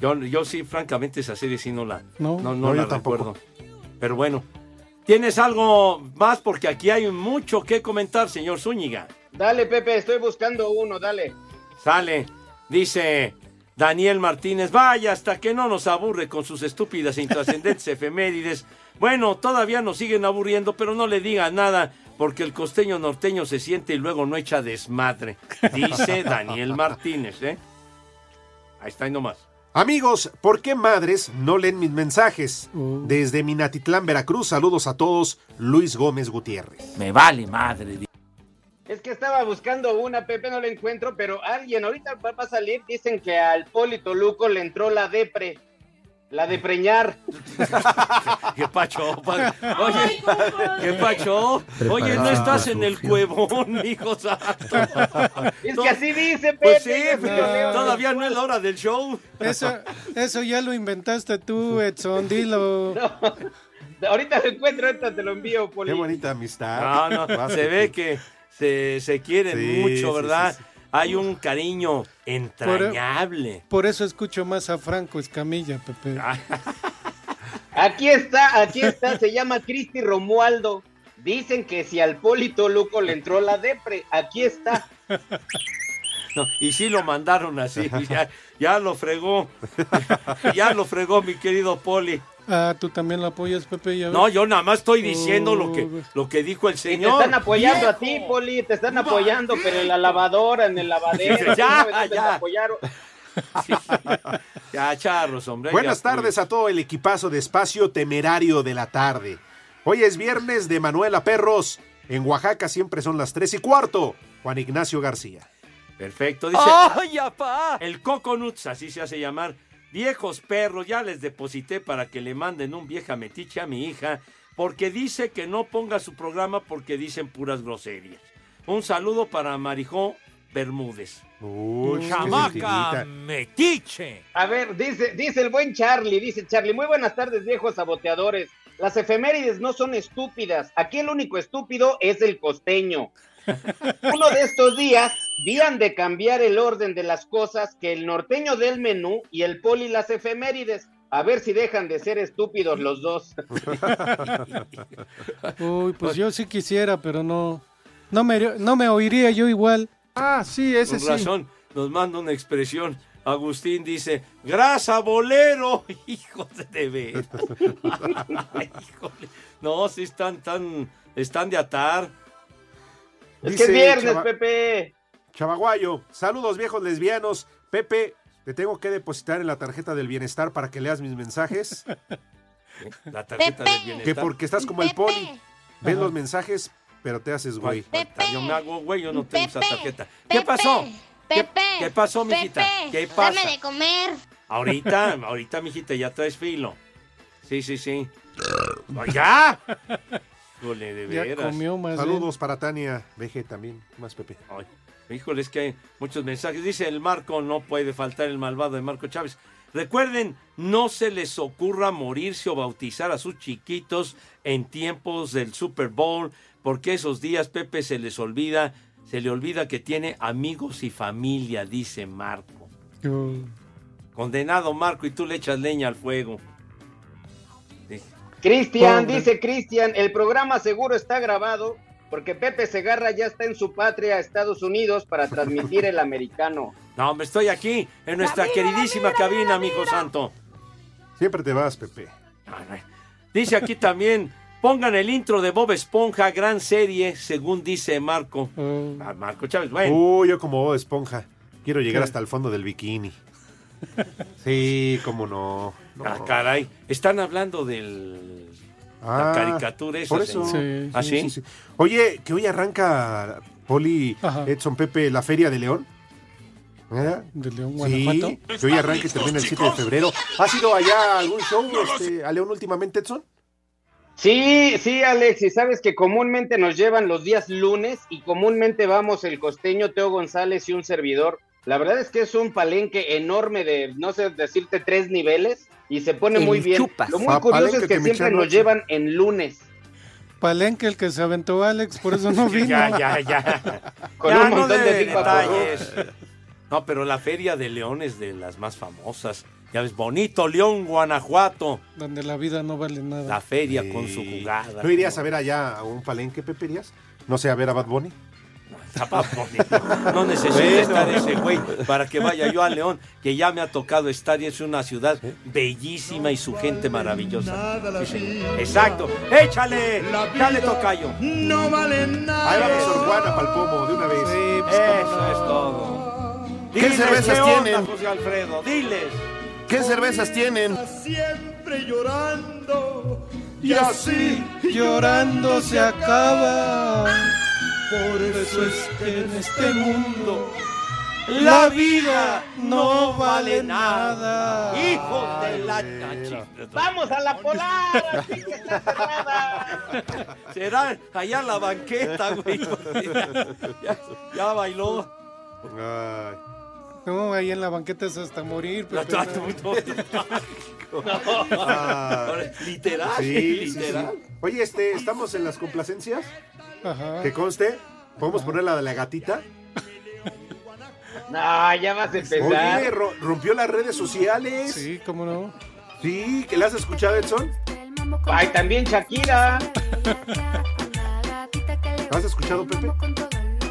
Yo, yo sí, francamente, esa serie sí no la, No. no, No, la yo tampoco. recuerdo. Pero bueno. ¿Tienes algo más? Porque aquí hay mucho que comentar, señor Zúñiga. Dale, Pepe, estoy buscando uno, dale. Sale, dice Daniel Martínez, vaya, hasta que no nos aburre con sus estúpidas e intrascendentes efemérides. Bueno, todavía nos siguen aburriendo, pero no le digan nada, porque el costeño norteño se siente y luego no echa desmadre. Dice Daniel Martínez, ¿eh? Ahí está, y nomás. Amigos, ¿por qué madres no leen mis mensajes? Desde Minatitlán, Veracruz, saludos a todos. Luis Gómez Gutiérrez. Me vale madre. Es que estaba buscando una, Pepe, no la encuentro, pero alguien ahorita va va a salir, dicen que al Polito Luco le entró la depre, la de preñar. ¿Qué pacho? pa- Oye, ¿qué pacho? Oye, no estás en el cuevón, hijo santo. Es que así dice, Pepe. Pues sí, leo todavía no es la hora del show. Eso, eso ya lo inventaste tú, Edson, dilo. Ahorita lo encuentro, ahorita te lo envío, Poli. Qué bonita amistad. No, no, se ve que se, se quieren Sí, mucho, sí, ¿verdad? sí, sí. Hay un cariño entrañable. Por eso escucho más a Franco Escamilla, Pepe. Aquí está, aquí está, se llama Cristi Romualdo. Dicen que si al Polito Luco le entró la depre, aquí está. No, y sí lo mandaron así, ya, ya lo fregó. ya lo fregó mi querido Poli. Ah, tú también lo apoyas, Pepe. ya No, yo nada más estoy diciendo lo Oh, que, lo que dijo el Y te señor. están apoyando a ti, Poli, te están apoyando, pero en la lavadora, en el lavadero. Ya, ¿quién sabe dónde te ya. apoyaron? Ya, charros, hombre. Buenas ya, tardes a todo el equipazo de Espacio Temerario de la tarde. Hoy es viernes de Manuela Perros. En Oaxaca siempre son las tres y cuarto. Juan Ignacio García. Perfecto, dice. ¡Ay, apá! El Coconuts, así se hace llamar. Viejos perros, ya les deposité para que le manden un vieja metiche a mi hija, porque dice que no ponga su programa porque dicen puras groserías. Un saludo para Marijó Bermúdez. Uy, ¡Chamaca metiche! A ver, dice, dice el buen Charlie, dice Charlie, muy buenas tardes, viejos saboteadores. Las efemérides no son estúpidas. Aquí el único estúpido es el costeño. Uno de estos días vían de cambiar el orden de las cosas que el norteño del menú y el poli las efemérides. A ver si dejan de ser estúpidos los dos. Uy, pues yo sí quisiera, pero no. No me, no me oiría yo igual. Ah, sí, ese Con sí. razón. nos manda una expresión. Agustín dice, grasa bolero. Hijo de ver. No, sí están tan, están de atar. Es que es viernes, Pepe. Chavaguayo, saludos viejos lesbianos. Pepe, te tengo que depositar en la tarjeta del bienestar para que leas mis mensajes. La tarjeta del bienestar. Que porque estás como el poli. Ves los mensajes, pero te haces güey. Pepe. Yo me hago güey, yo no tengo esa tarjeta. ¿Qué pasó? ¿Qué, Pepe. ¿Qué pasó, mijita? Pepe, ¿Qué pasa? Dame de comer. Ahorita, ahorita, mijita, ya traes filo. Sí, sí, sí. ¡Ya! Híjole, de veras. Saludos para Tania VG también. Más Pepe. Ay, híjole, es que hay muchos mensajes. Dice el Marco, no puede faltar el malvado de Marco Chávez. Recuerden, no se les ocurra morirse o bautizar a sus chiquitos en tiempos del Super Bowl, porque esos días Pepe se les olvida, se le olvida que tiene amigos y familia, dice Marco. Condenado Marco, y tú le echas leña al fuego. Cristian, dice Cristian, el programa seguro está grabado porque Pepe Segarra ya está en su patria, Estados Unidos, para transmitir el americano. No, hombre, estoy aquí, en nuestra queridísima cabina, amigo santo. Siempre te vas, Pepe. Dice aquí también, pongan el intro de Bob Esponja, gran serie, según dice Marco. Ah, Marco Chávez, bueno. Uy, yo como Bob Esponja. Quiero llegar ¿Qué? hasta el fondo del bikini. Sí, cómo no. No. Ah, caray, están hablando del... Ah, la caricatura esa. Por eso. ¿Ah, sí? Oye, que hoy arranca Poli Edson Pepe la Feria de León. ¿Eh? ¿De León, Sí, Guanajuato? que hoy arranca y termina el 7 de febrero. ¿Has ido allá a algún show este, a León últimamente, Edson? Sí, sí, Alex, y sabes que comúnmente nos llevan los días lunes y comúnmente vamos el costeño Teo González y un servidor. La verdad es que es un palenque enorme de, no sé decirte, tres niveles y se pone El muy bien. chupas. Lo muy Ah, curioso palenque es que siempre nos llevan en lunes. Palenque, el que se aventó Alex, por eso no vino. Ya, ya, ya. Con Ya, un no montón de de detalles. No, pero la Feria de León es de las más famosas. Ya ves, bonito León, Guanajuato. Donde la vida no vale nada. La feria con su jugada. ¿No irías a ver allá a un palenque, Pepe, irías? No sé, a ver a Bad Bunny. No necesito Bueno. estar ese güey para que vaya yo a León, que ya me ha tocado estar y es una ciudad bellísima y su gente maravillosa. Sí. Exacto. ¡Échale! ¡Dale, tocayo! No vale nada. Ahí va Sor Juana Palpomo, de una vez. Eso es todo. ¿Qué Diles cervezas qué onda, tienen? José Alfredo, diles. ¿Qué cervezas tienen? Siempre llorando. Y así, llorando se acaba. Por eso es que en este mundo la vida no vale nada. Hijos de la chachi- ¡Vamos a la polar! así que está cerrada! Será allá en la banqueta, güey. Ya, ya bailó. Ay. No, ahí en la banqueta es hasta morir. Tatu- no. Ah. Literal, Sí, sí, literal. sí. Oye, este, estamos en las complacencias. Ajá. Que conste, podemos poner la de la gatita. No, ya vas a empezar. Oye, ro- rompió las redes sociales. Sí, cómo no. Sí, que la has escuchado, Edson. Ay, también Shakira. ¿Lo has escuchado, Pepe?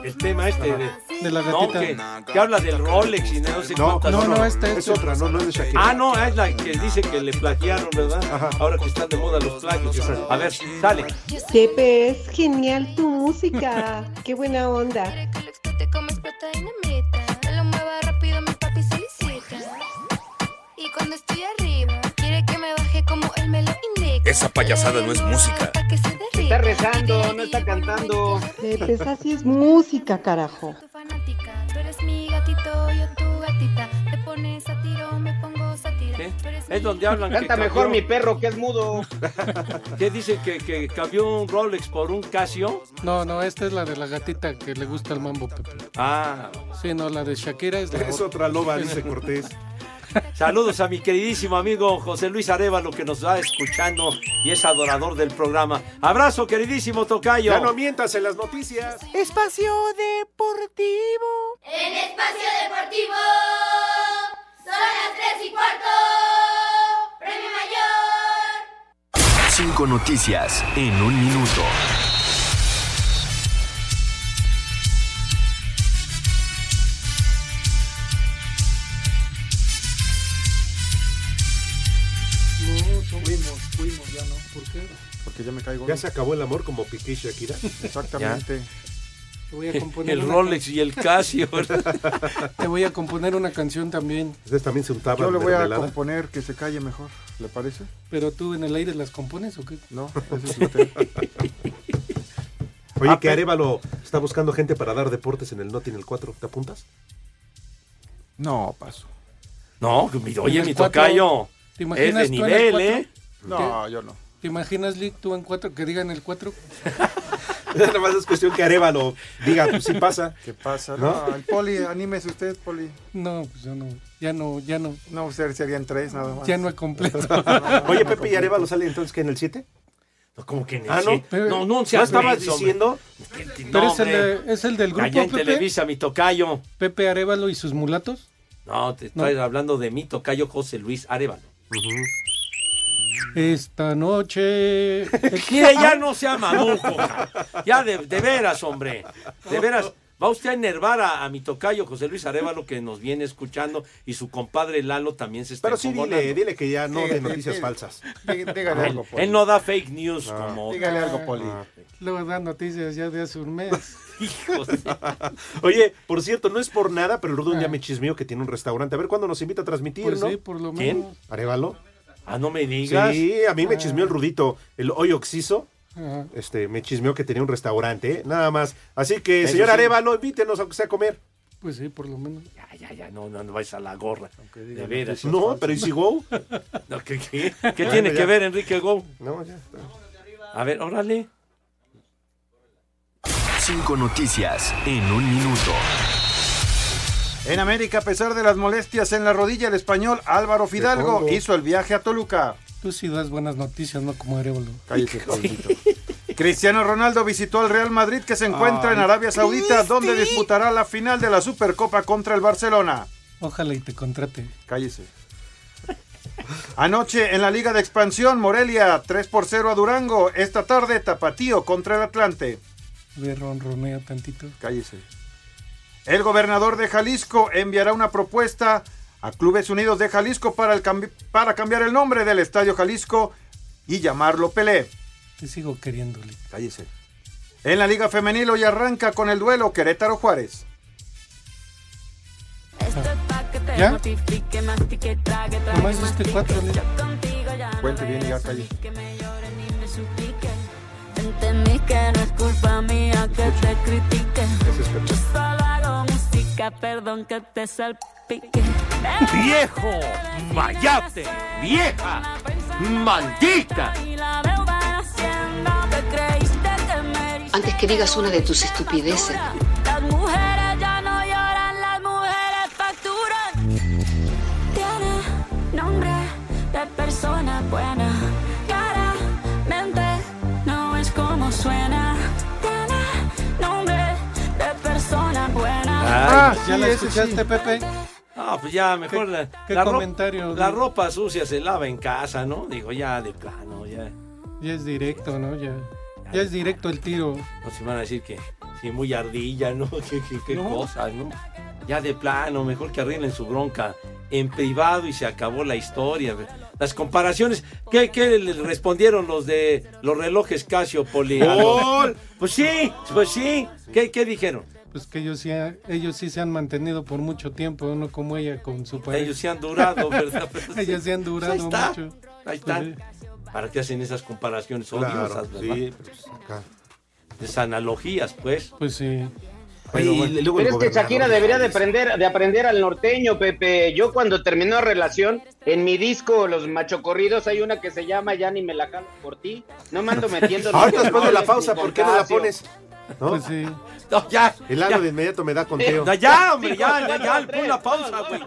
El tema este de, De la no, gatita. que, que habla del Rolex y no sé No, cuántas no, no, cosas. este es otra, no, no es de Shakira. Ah, no, es la que dice que le plagiaron, ¿verdad? Ahora que están de moda los plagios. A ver, dale. Pepe, es genial tu música. Qué buena onda. explote como explota dinamita. Que lo mueva rápido, mi papi solicita. Y cuando estoy arriba, quiere que me baje como él me lo indica. Esa payasada no es música. Está rezando, no está cantando. Pepe, esa sí es música, carajo. Gatito, yo tu gatita. Te pones a tiro, me pongo sátira. Es donde hablan que Canta mejor cambió- mi perro que es mudo. ¿Qué dice que, que cambió un Rolex por un Casio? No, no, esta es la de la gatita que le gusta el mambo, Pepe. Ah, Sí, no, la de Shakira es la Es otra loba, dice Cortés. saludos a mi queridísimo amigo José Luis Arevalo que nos va escuchando y es adorador del programa. Abrazo, queridísimo Tocayo. Ya no mientas en las noticias. Espacio Deportivo. En Espacio Deportivo son las 3 y cuarto. Premio Mayor. Cinco noticias en un minuto. Fuimos, fuimos, ya no. ¿Por qué? Porque ya me caigo. Ya se acabó el amor como Piqué y Shakira. Exactamente. Te voy a componer El una Rolex y el Casio. Te voy a componer una canción también. Ustedes también se untaban Yo le voy a componer que se calle mejor. ¿Le parece? ¿Pero tú en el aire las compones o qué? No, ese es usted. Oye, Ah, que Arevalo está buscando gente para dar deportes en el Noti en el 4. ¿Te apuntas? No, paso. No, mi- oye, mi tocayo. ¿Te Es imaginas de tú en el nivel? ¿eh? No, yo no. ¿Te imaginas, Lick, tú en cuatro, que digan el cuatro? Nada más es cuestión que Arevalo diga, pues sí pasa. ¿Qué pasa? ¿No? No, el Poli, anímese usted, Poli. No, pues yo no, ya no, ya no, No, usted serían tres nada más. ya no he completo. Oye, Pepe y Arevalo sale entonces que en el 7. No, como que en el Ah, ¿no? siete. No, no, ¿No seas estabas diciendo? Pero No, es el, de- es el del grupo, Allá en Pepe. Televisa, mi tocayo. Pepe Arevalo y sus mulatos. No, te No. estoy hablando de mi tocayo José Luis Arevalo. Esta noche. Mire, ya no sea mamuco. ja. Ya de, de veras, hombre. De veras. Va usted a enervar a, a mi tocayo José Luis Arevalo que nos viene escuchando y su compadre Lalo también se está Pero sí, dile, dile que ya no de noticias dígale. falsas. Dí- Dígale Él, algo, Poli. él no da fake news como... Dígale algo, Poli. Luego dan noticias ya de hace un mes. Hijos de- Oye, por cierto, no es por nada, pero el Rudón ya me chismeó que tiene un restaurante. A ver cuándo nos invita a transmitir, Pues ¿no? sí, por lo ¿Quién? menos. ¿Arevalo? Ah, no me digas. Sí, a mí me chismeó el Rudito. El hoy Oxiso. Ajá. Este, me chismeó que tenía un restaurante, ¿eh? nada más. Así que, Eso señor sí. Arevalo, invítenos aunque sea a comer. Pues sí, por lo menos. Ya, ya, ya, no, no, no vais a la gorra. De veras. No, pero ¿y si go? No, ¿qué, qué? ¿Qué Bueno, tiene ya. que ver Enrique Go? No, ya está. A ver, órale. Cinco noticias en un minuto. En América, a pesar de las molestias en la rodilla, el español Álvaro Fidalgo hizo el viaje a Toluca. Tú sí das buenas noticias, no como Arevalo. Pablito. Cristiano Ronaldo visitó al Real Madrid que se encuentra en Arabia Saudita, donde disputará la final de la Supercopa contra el Barcelona. Ojalá y te contrate. Cállese. Anoche en la Liga de Expansión, Morelia 3 por 0 a Durango. Esta tarde, Tapatío contra el Atlante. Ve, ronronea tantito. Cállese. El gobernador de Jalisco enviará una propuesta a Clubes Unidos de Jalisco para, el cambi- para cambiar el nombre del Estadio Jalisco y llamarlo Pelé. Te sigo queriéndole. Cállese. En la Liga Femenil hoy arranca con el duelo Querétaro Juárez. ¿Ya? Nomás este cuatro, Lick. Cuente bien y ya calle. Entendí que no es culpa mía que te critique. Yo perdón que te salpique. ¡Viejo! ¡Mayate! ¡Vieja! ¡Maldita! Antes que digas una de tus estupideces. Las mujeres Ay, ¿Ya sí, la escuchaste, sí. Pepe? Ah, pues ya, mejor ¿Qué- la, qué la ro- comentario, la Lick? ropa sucia se lava en casa, ¿no? Digo, ya de plano, ya. Ya es directo, ¿no? Ya, ya es directo el tiro. No se van a decir que sí, muy ardilla, ¿no? Qué, qué, qué No. cosas, ¿no? Ya de plano, mejor que arreglen su bronca en privado y se acabó la historia. Las comparaciones, ¿qué, qué le respondieron los de los relojes Casio, Poli? ¡Gol! Pues sí, pues sí. ¿Qué, qué dijeron? Pues que ellos sí, ellos sí se han mantenido por mucho tiempo, no como ella con su pareja. Ellos sí han durado, ¿verdad? Ellos sí han durado Ahí está. mucho. Ahí están. ¿Para qué hacen esas comparaciones Claro, odiosas, verdad? sí, pues, acá. Esas analogías, pues. Pues sí. Oye, y luego el Pero es que Shakira de debería de aprender, de aprender al norteño, Pepe. Yo cuando terminó la relación, en mi disco Los Machocorridos hay una que se llama Ya ni me la calo por ti. No me ando metiendo en Ahorita después de la pausa, ¿por qué no la pones? ¿No? Pues sí. No, ya. El ano de inmediato me da conteo. No, ya, hombre, ya, ya, ya, pon la pausa, güey.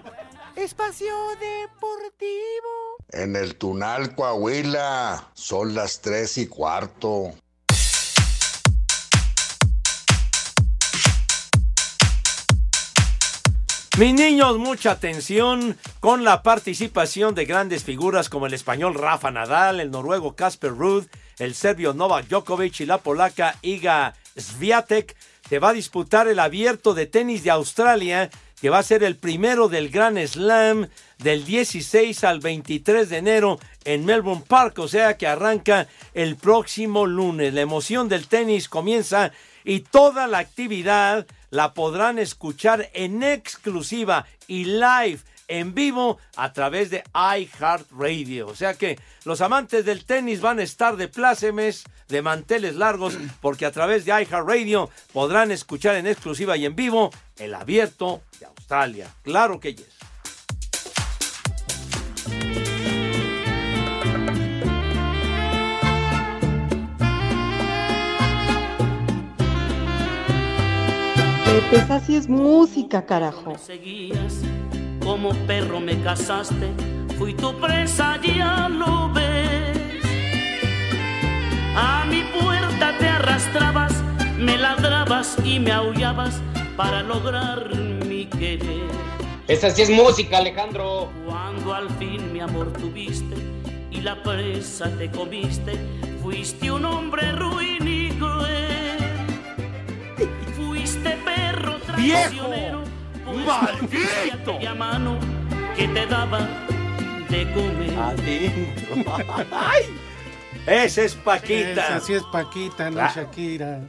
Espacio Deportivo. En el Tunal, Coahuila, son las tres y cuarto. Mis niños, mucha atención con la participación de grandes figuras como el español Rafa Nadal, el noruego Casper Ruud, el serbio Novak Djokovic y la polaca Iga Swiatek. Se va a disputar el abierto de tenis de Australia que va a ser el primero del Gran Slam del 16 al 23 de enero en Melbourne Park, o sea que arranca el próximo lunes. La emoción del tenis comienza y toda la actividad la podrán escuchar en exclusiva y live en vivo a través de iHeartRadio. O sea que los amantes del tenis van a estar de plácemes, de manteles largos, porque a través de iHeartRadio podrán escuchar en exclusiva y en vivo el abierto de Australia. Claro que yes. Pepe, esa sí es música, carajo. Me seguías, como perro me cazaste, fui tu presa, ya lo ves. A mi puerta te arrastrabas, me ladrabas y me aullabas para lograr mi querer. Esa sí es música, Alejandro. Cuando al fin mi amor tuviste y la presa te comiste, fuiste un hombre ruin. Fuiste perro traicionero, pues ¡Maldito! mano que te daba de comer. ¡Ay! Esa es Paquita. Esa sí es Paquita, no Ah. Shakira.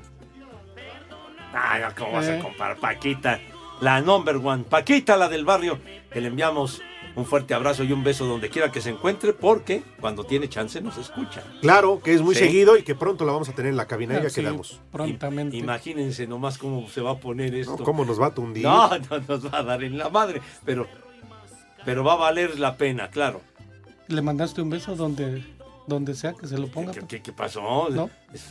Ay, ¿cómo vas a Eh. comparar Paquita? La number one. Paquita, la del barrio. Que le enviamos un fuerte abrazo y un beso donde quiera que se encuentre, porque cuando tiene chance nos escucha. Claro, que es muy Sí. seguido y que pronto la vamos a tener en la cabina y Ah, ya sí, quedamos. Prontamente. Imagínense nomás cómo se va a poner esto. No, ¿Cómo nos va a tundir? No, no nos va a dar en la madre, pero, pero va a valer la pena, claro. Le mandaste un beso donde, donde sea que se lo ponga. ¿Qué, qué- qué pasó? No. Es,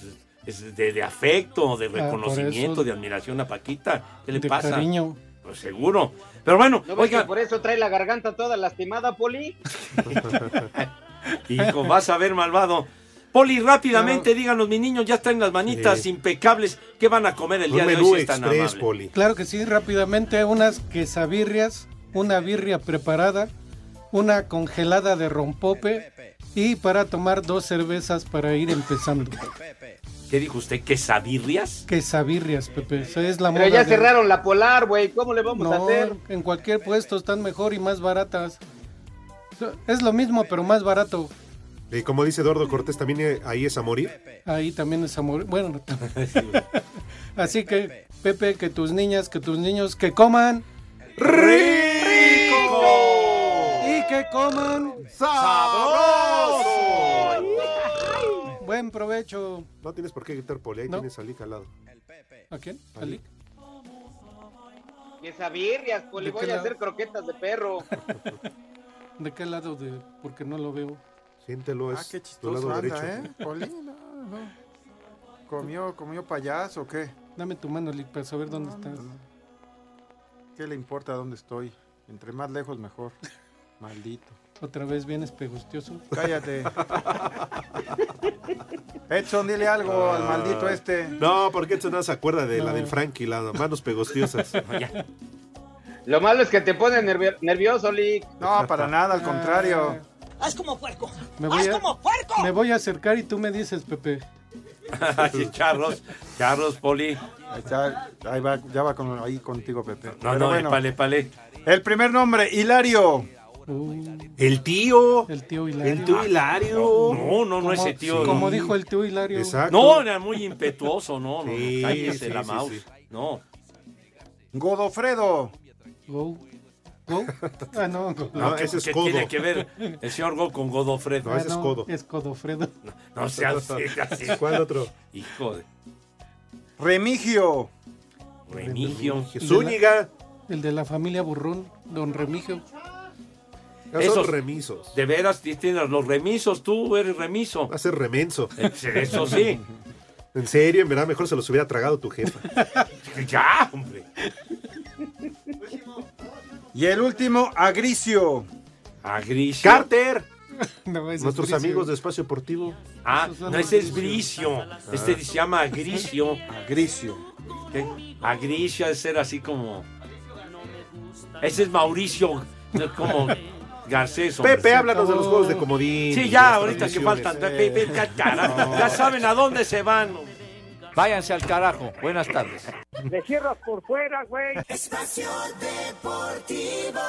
es de, de afecto, de por reconocimiento, eso. de admiración a Paquita. ¿Qué le De pasa? cariño. Seguro. Pero bueno, ¿No que oiga, por eso trae la garganta toda lastimada, Poli? hijo, vas a ver, malvado. Poli, rápidamente, díganos, mis niños ya están las manitas Sí. impecables. ¿Qué van a comer el Un día de hoy si es tan express, amable? Poli. Claro que sí, rápidamente unas quesabirrias, una birria preparada, una congelada de rompope y para tomar dos cervezas para ir empezando. ¿Qué dijo usted? ¿Quesabirrias? Quesabirrias, Pepe, esa es la Pero moda ya de- cerraron la polar, güey. ¿Cómo le vamos a No, hacer? en cualquier puesto están mejor y más baratas. Es lo mismo, pero más barato. Y como dice Eduardo Cortés, también eh, ahí es a morir. Ahí también es amor. Bueno, no. así que, Pepe, que tus niñas, que tus niños, que coman ¡Rico! Que coman ¡Sabroso! buen provecho. No tienes por qué gritar, Poli. Ahí No. tienes a Lick al lado. ¿A quién? Ali. ¿Ali? Quesabirrias, Poli. ¿De Voy qué a lado? hacer croquetas de perro. ¿De qué lado de.? Porque no lo veo. Siéntelo, Ah, es qué tu chistoso lado anda, derecho. ¿eh? Poli, no, no. ¿Comió, comió payaso o qué? Dame tu mano, Lick, para saber dónde estás. ¿Qué le importa dónde estoy? Entre más lejos mejor. Maldito. Otra vez vienes pegustioso. Cállate. Edson, dile algo al maldito este. No, porque esto no se acuerda de la del Frankie, la manos pegostiosas. Lo malo es que te pone nervio- nervioso, Lick. No, para nada, al contrario. ¡Haz como puerco! Me voy, ¡Haz a, como puerco! me voy a acercar y tú me dices, Pepe. Ay, Charlos, Charlos, Poli. Ahí va, ya va con- ahí contigo, Pepe. No, Pero no, bueno, pale, pale. El primer nombre, Hilario. El tío. El tío Hilario. El tío Hilario. No, no, no, ese tío. Como no. dijo el tío Hilario. Exacto. No, era muy impetuoso, no, no. Sí, cállese sí, la mouse. sí. No. Godofredo. Go. Go. Ah, no. Go. No, ¿qué- ese es qué codo. tiene que ver el señor Go con Godofredo? No, ese es codo. Es Codofredo. No sea así, así. ¿Cuál otro? Hijo de Remigio. Remigio. Zúñiga. El de la familia Burrón, don Remigio. Esos Esos- son remisos. De veras ti- tienes los remisos, tú eres remiso. Va a ser remenso. Eso sí. En serio, en verdad, mejor se los hubiera tragado tu jefa. Ya, hombre. Y el último, Agricio. Agricio. Carter. No, ese es Nuestros amigos de Espacio Deportivo. Ah, no, ese es Bricio. Bricio. Este se llama Agricio. Agricio. ¿Qué? Agricio es ser así como. Ese es Mauricio. no, Como Garcés. hombre. Pepe, háblanos de los juegos de comodín. Sí, ya, ahorita que faltan. Pepe, Pepe, cara, Ya saben a dónde se van. Váyanse al carajo. Buenas tardes. Le cierras por fuera, güey. Espacio Deportivo.